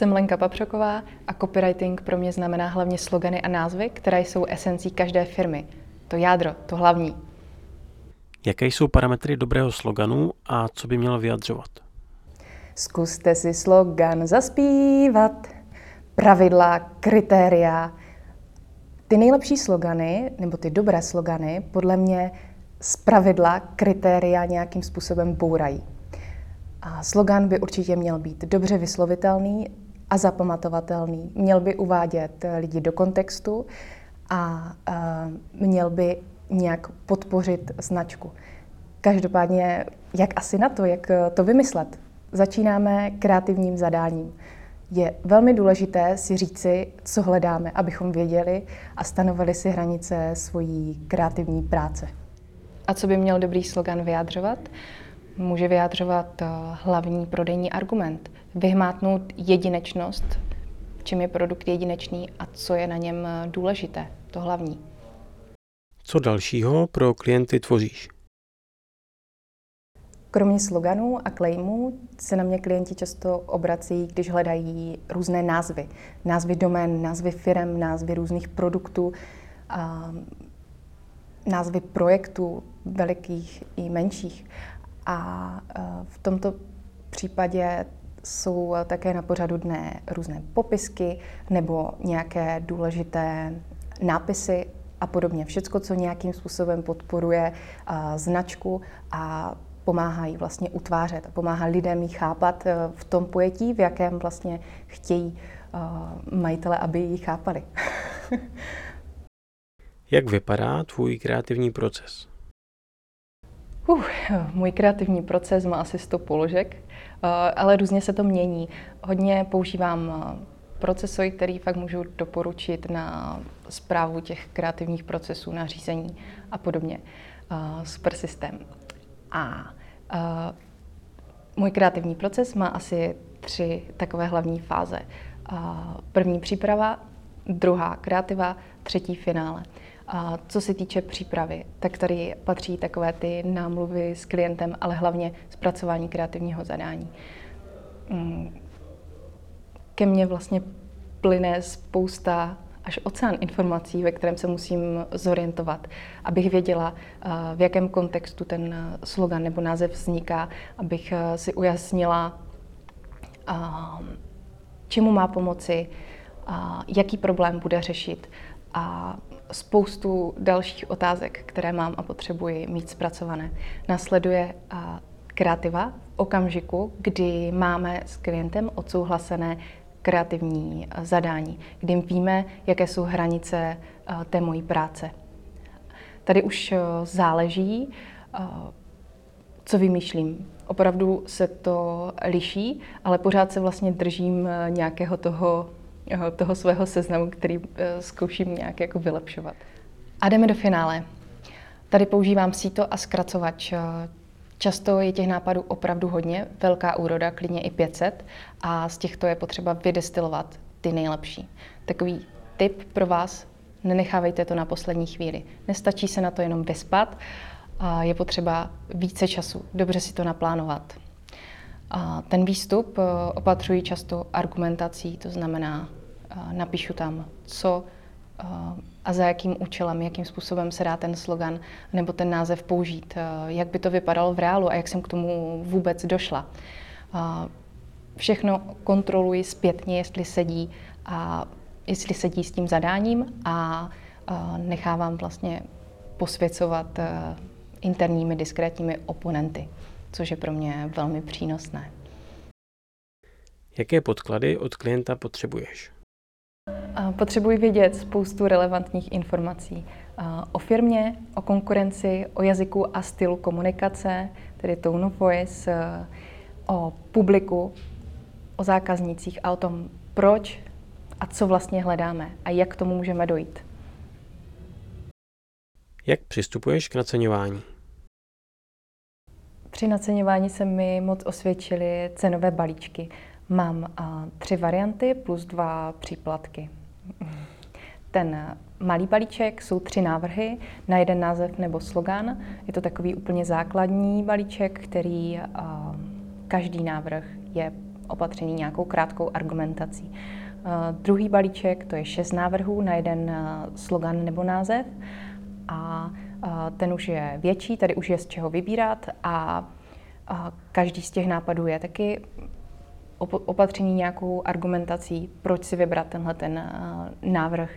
Jsem Lenka Papřoková a copywriting pro mě znamená hlavně slogany a názvy, které jsou esencí každé firmy. To jádro, to hlavní. Jaké jsou parametry dobrého sloganu a co by měl vyjadřovat? Zkuste si slogan zaspívat. Pravidla, kritéria. Ty nejlepší slogany, nebo ty dobré slogany, podle mě z pravidla, kritéria nějakým způsobem bourají. A slogan by určitě měl být dobře vyslovitelný a zapamatovatelný. Měl by uvádět lidi do kontextu a, měl by nějak podpořit značku. Každopádně, jak asi na to, jak to vymyslet? Začínáme kreativním zadáním. Je velmi důležité si říci, co hledáme, abychom věděli a stanovili si hranice svojí kreativní práce. A co by měl dobrý slogan vyjadřovat? Může vyjadřovat eh, hlavní prodejní argument, vyhmátnout jedinečnost, v čem je produkt jedinečný a co je na něm eh, důležité, to hlavní. Co dalšího pro klienty tvoříš? Kromě sloganů a claimů se na mě klienti často obrací, když hledají různé názvy. Názvy domén, názvy firm, názvy různých produktů, a názvy projektů, velikých i menších. A v tomto případě jsou také na pořadu dne různé popisky nebo nějaké důležité nápisy a podobně. Všecko, co nějakým způsobem podporuje značku a pomáhá jí vlastně utvářet a pomáhá lidem ji chápat e, v tom pojetí, v jakém vlastně chtějí majitele, aby ji chápali. Jak vypadá tvůj kreativní proces? Uh, můj kreativní proces má asi 100 položek, uh, ale různě se to mění. Hodně používám uh, procesor, který fakt můžu doporučit na zprávu těch kreativních procesů, na řízení a podobně. Uh, super systém. A můj kreativní proces má asi tři takové hlavní fáze. První příprava, druhá kreativa, třetí finále. A co se týče přípravy, tak tady patří takové ty námluvy s klientem, ale hlavně zpracování kreativního zadání. Mm. Ke mně vlastně plyne spousta až oceán informací, ve kterém se musím zorientovat, abych věděla, v jakém kontextu ten slogan nebo název vzniká, abych si ujasnila, čemu má pomoci, jaký problém bude řešit a spoustu dalších otázek, které mám a potřebuji mít zpracované. Nasleduje kreativa v okamžiku, kdy máme s klientem odsouhlasené kreativní zadání, kdy víme, jaké jsou hranice té mojí práce. Tady už záleží, co vymýšlím. Opravdu se to liší, ale pořád se vlastně držím nějakého toho toho svého seznamu, který eh, zkouším nějak jako vylepšovat. A jdeme do finále. Tady používám síto a zkracovač. Často je těch nápadů opravdu hodně, velká úroda, klidně i 500, a z těchto je potřeba vydestilovat ty nejlepší. Takový tip pro vás, nenechávejte to na poslední chvíli. Nestačí se na to jenom vyspat, je potřeba více času, dobře si to naplánovat. A ten výstup eh, opatřují často argumentací, to znamená napíšu tam, co a za jakým účelem, jakým způsobem se dá ten slogan nebo ten název použít, jak by to vypadalo v reálu a jak jsem k tomu vůbec došla. Všechno kontroluji zpětně, jestli sedí a jestli sedí s tím zadáním a nechávám vlastně posvěcovat interními diskrétními oponenty, což je pro mě velmi přínosné. Jaké podklady od klienta potřebuješ? Potřebuji vědět spoustu relevantních informací o firmě, o konkurenci, o jazyku a stylu komunikace, tedy tone of voice, o publiku, o zákaznících a o tom, proč a co vlastně hledáme a jak k tomu můžeme dojít. Jak přistupuješ k naceňování? Při naceňování se mi moc osvědčily cenové balíčky. Mám tři varianty plus dva příplatky. Ten malý balíček jsou tři návrhy na jeden název nebo slogan. Je to takový úplně základní balíček, který každý návrh je opatření nějakou krátkou argumentací. Druhý balíček, to je šest návrhů na jeden slogan nebo název a ten už je větší, tady už je z čeho vybírat a každý z těch nápadů je taky opatření nějakou argumentací, proč si vybrat tenhle ten návrh,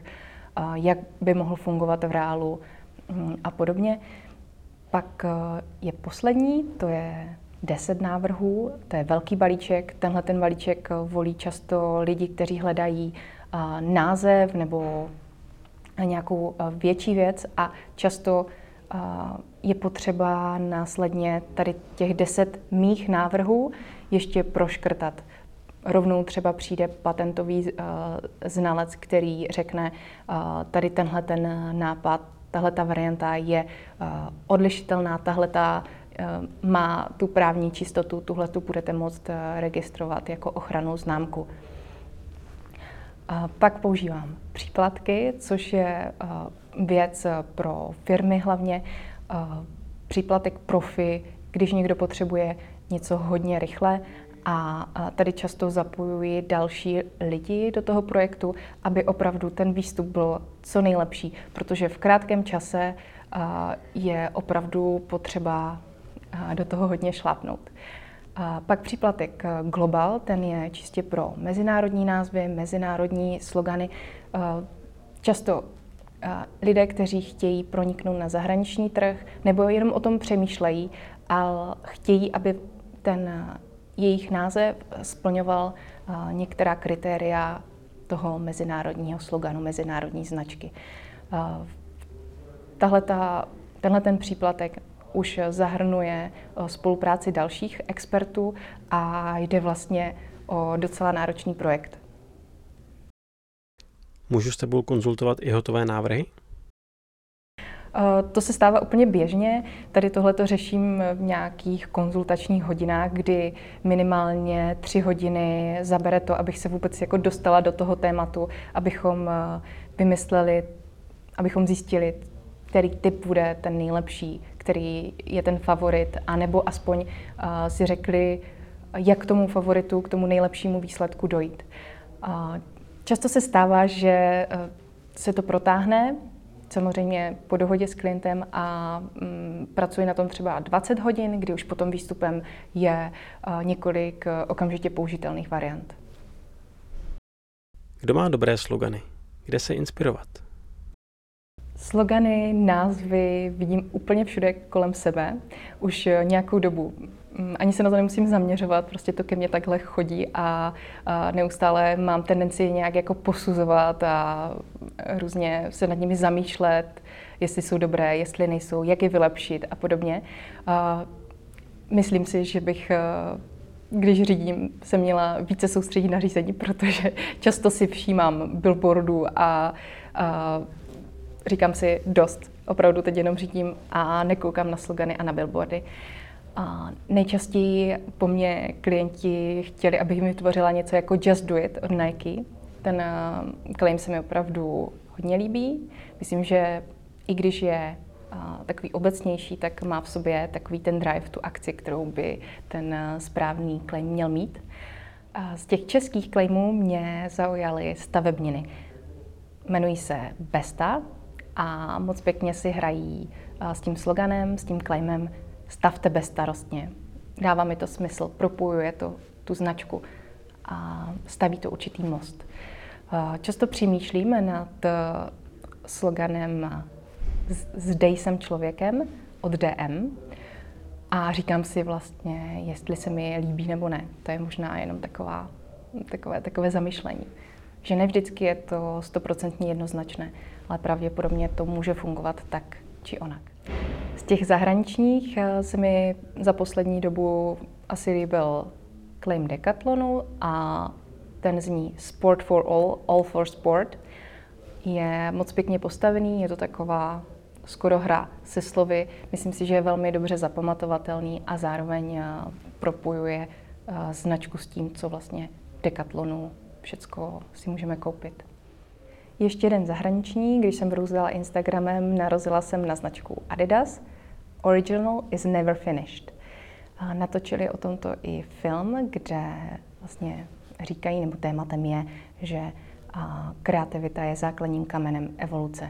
jak by mohl fungovat v reálu hm, a podobně. Pak je poslední, to je 10 návrhů, to je velký balíček. Tenhle ten balíček volí často lidi, kteří hledají název nebo nějakou větší věc a často je potřeba následně tady těch deset mých návrhů ještě proškrtat. Rovnou třeba přijde patentový uh, znalec, který řekne, tady tenhle ten nápad, tahle ta varianta je odlišitelná, tahle ta má tu právní čistotu, tuhle tu budete moct registrovat jako ochranu známku. A pak používám příplatky, což je věc pro firmy hlavně. Příplatek profi, když někdo potřebuje něco hodně rychle a tady často zapojuji další lidi do toho projektu, aby opravdu ten výstup byl co nejlepší, protože v krátkém čase je opravdu potřeba do toho hodně šlápnout. A pak příplatek Global, ten je čistě pro mezinárodní názvy, mezinárodní slogany. Často lidé, kteří chtějí proniknout na zahraniční trh, nebo jenom o tom přemýšlejí, ale chtějí, aby ten jejich název splňoval některá kritéria toho mezinárodního sloganu, mezinárodní značky. Tahleta, tenhle ten příplatek už zahrnuje spolupráci dalších expertů a jde vlastně o docela náročný projekt. Můžu s tebou konzultovat i hotové návrhy? Eh, to se stává úplně běžně. Tady tohle to řeším v nějakých konzultačních hodinách, kdy minimálně tři hodiny zabere to, abych se vůbec jako dostala do toho tématu, abychom eh, vymysleli, abychom zjistili, který typ bude ten nejlepší, který je ten favorit, anebo aspoň uh, si řekli, jak k tomu favoritu, k tomu nejlepšímu výsledku dojít. Uh, často se stává, že uh, se to protáhne, samozřejmě po dohodě s klientem a mm, pracuji na tom třeba 20 hodin, kdy už potom výstupem je uh, několik uh, okamžitě použitelných variant. Kdo má dobré slogany? Kde se inspirovat? Slogany, názvy vidím úplně všude kolem sebe. Už uh, nějakou dobu Mm, ani se na to nemusím zaměřovat, prostě to ke mně takhle chodí a, a neustále mám tendenci nějak jako posuzovat a různě se nad nimi zamýšlet, jestli jsou dobré, jestli nejsou, jak je vylepšit a podobně. A myslím si, že bych když řídím, se měla více soustředit na řízení, protože často si všímám billboardů a, a říkám si dost. Opravdu teď jenom řídím a nekoukám na slogany a na billboardy. A nejčastěji po mně klienti chtěli, abych mi vytvořila něco jako Just Do It od Nike. Ten uh, claim se mi opravdu hodně líbí. Myslím, že i když je uh, takový obecnější, tak má v sobě takový ten drive, tu akci, kterou by ten uh, správný claim měl mít. Z těch českých claimů mě zaujaly stavebniny. Jmenují se Besta a moc pěkně si hrají s tím sloganem, s tím claimem stavte bezstarostně. Dává mi to smysl, propojuje to tu značku a staví to určitý most. Často přemýšlíme nad eh, sloganem Zde jsem člověkem od DM a říkám si vlastně, jestli se mi líbí nebo ne. To je možná jenom taková, takové, takové zamyšlení. Že ne vždycky je to stoprocentně jednoznačné, ale pravděpodobně to může fungovat tak či onak. Z těch zahraničních eh, se mi za poslední dobu asi líbil claim Decathlonu a ten zní Sport for All, All for Sport. Je moc pěkně postavený, je to taková skoro hra se slovy. Myslím si, že je velmi dobře zapamatovatelný a zároveň eh, propojuje eh, značku s tím, co vlastně Decathlonu všecko si můžeme koupit. Ještě jeden zahraniční, když jsem brouzela Instagramem, narazila jsem na značku Adidas. Original is never finished. Natočili o tomto i film, kde vlastně říkají, nebo tématem je, že kreativita je základním kamenem evoluce.